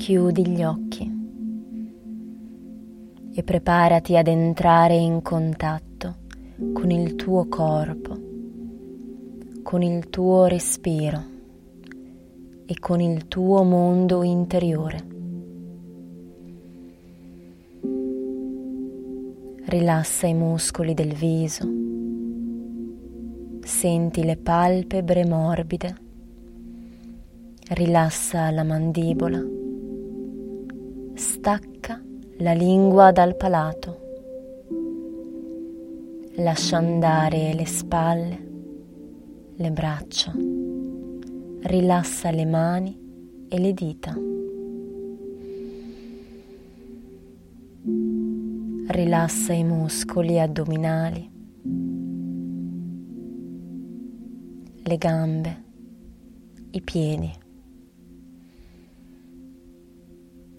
Chiudi gli occhi e preparati ad entrare in contatto con il tuo corpo, con il tuo respiro e con il tuo mondo interiore. Rilassa i muscoli del viso, senti le palpebre morbide, rilassa la mandibola stacca la lingua dal palato, lascia andare le spalle, le braccia, rilassa le mani e le dita. Rilassa i muscoli addominali, le gambe, i piedi.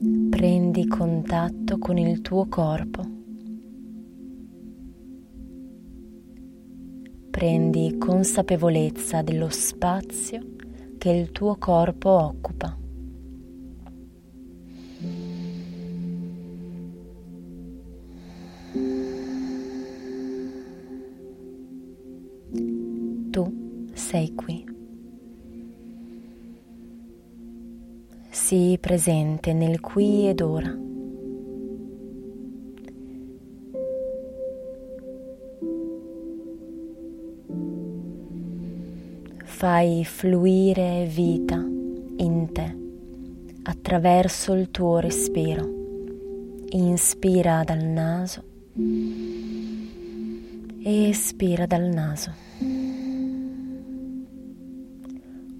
Prendi contatto con il tuo corpo. Prendi consapevolezza dello spazio che il tuo corpo occupa. Tu sei qui. Sii presente nel qui ed ora. Fai fluire vita in te attraverso il tuo respiro. Inspira dal naso espira dal naso.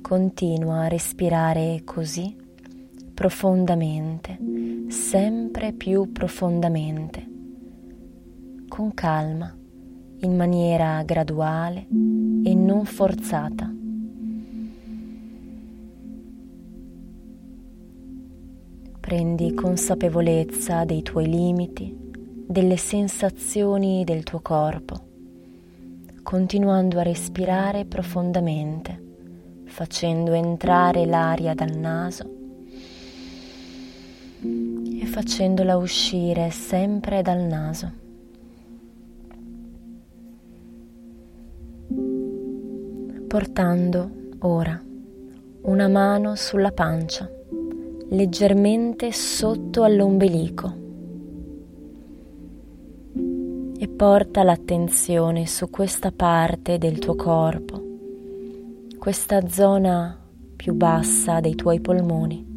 Continua a respirare così profondamente, sempre più profondamente, con calma, in maniera graduale e non forzata. Prendi consapevolezza dei tuoi limiti, delle sensazioni del tuo corpo, continuando a respirare profondamente, facendo entrare l'aria dal naso facendola uscire sempre dal naso. Portando ora una mano sulla pancia, leggermente sotto all'ombelico e porta l'attenzione su questa parte del tuo corpo, questa zona più bassa dei tuoi polmoni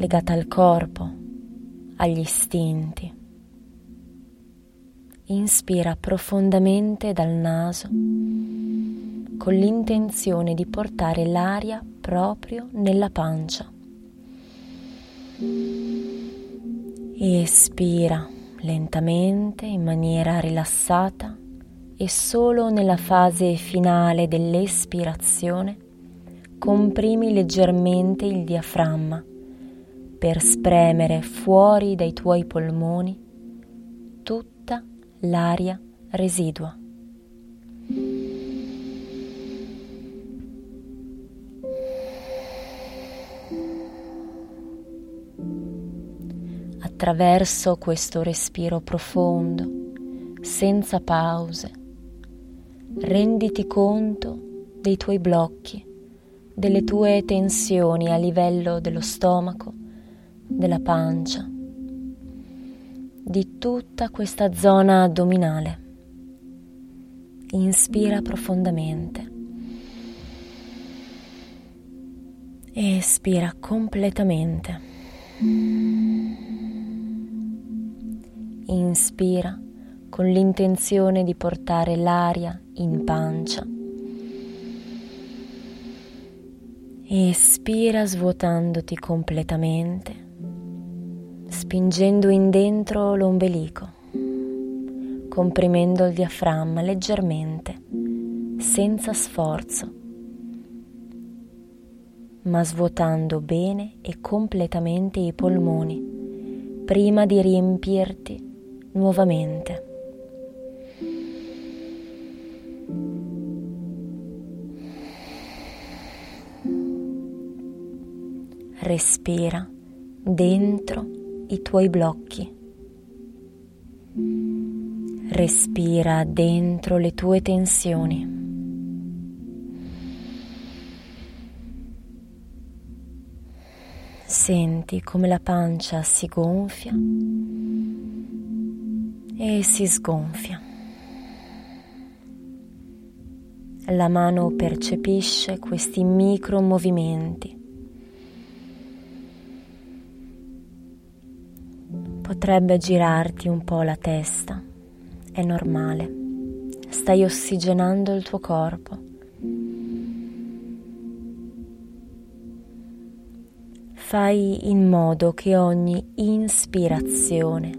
legata al corpo, agli istinti. Inspira profondamente dal naso con l'intenzione di portare l'aria proprio nella pancia. Espira lentamente in maniera rilassata e solo nella fase finale dell'espirazione comprimi leggermente il diaframma per spremere fuori dai tuoi polmoni tutta l'aria residua. Attraverso questo respiro profondo, senza pause, renditi conto dei tuoi blocchi, delle tue tensioni a livello dello stomaco della pancia, di tutta questa zona addominale. Inspira profondamente. Espira completamente. Inspira con l'intenzione di portare l'aria in pancia Espira svuotandoti completamente, spingendo in dentro l'ombelico, comprimendo il diaframma leggermente, senza sforzo, ma svuotando bene e completamente i polmoni prima di riempirti nuovamente. respira dentro i tuoi blocchi. Respira dentro le tue tensioni. Senti come la pancia si gonfia e si sgonfia. La mano percepisce questi micro movimenti Potrebbe girarti un po' la testa, è normale, stai ossigenando il tuo corpo. Fai in modo che ogni ispirazione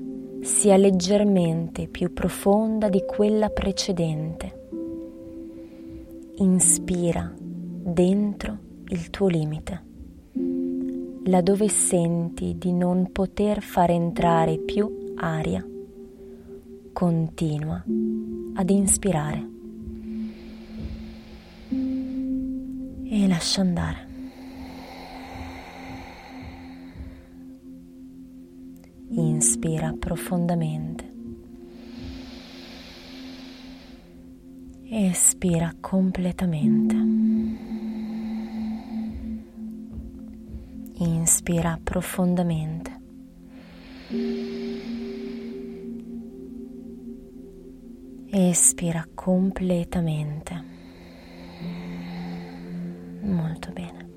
sia leggermente più profonda di quella precedente. Inspira dentro il tuo limite laddove senti di non poter far entrare più aria, continua ad inspirare e lascia andare. Inspira profondamente. Espira completamente. Inspira profondamente. Espira completamente. Molto bene.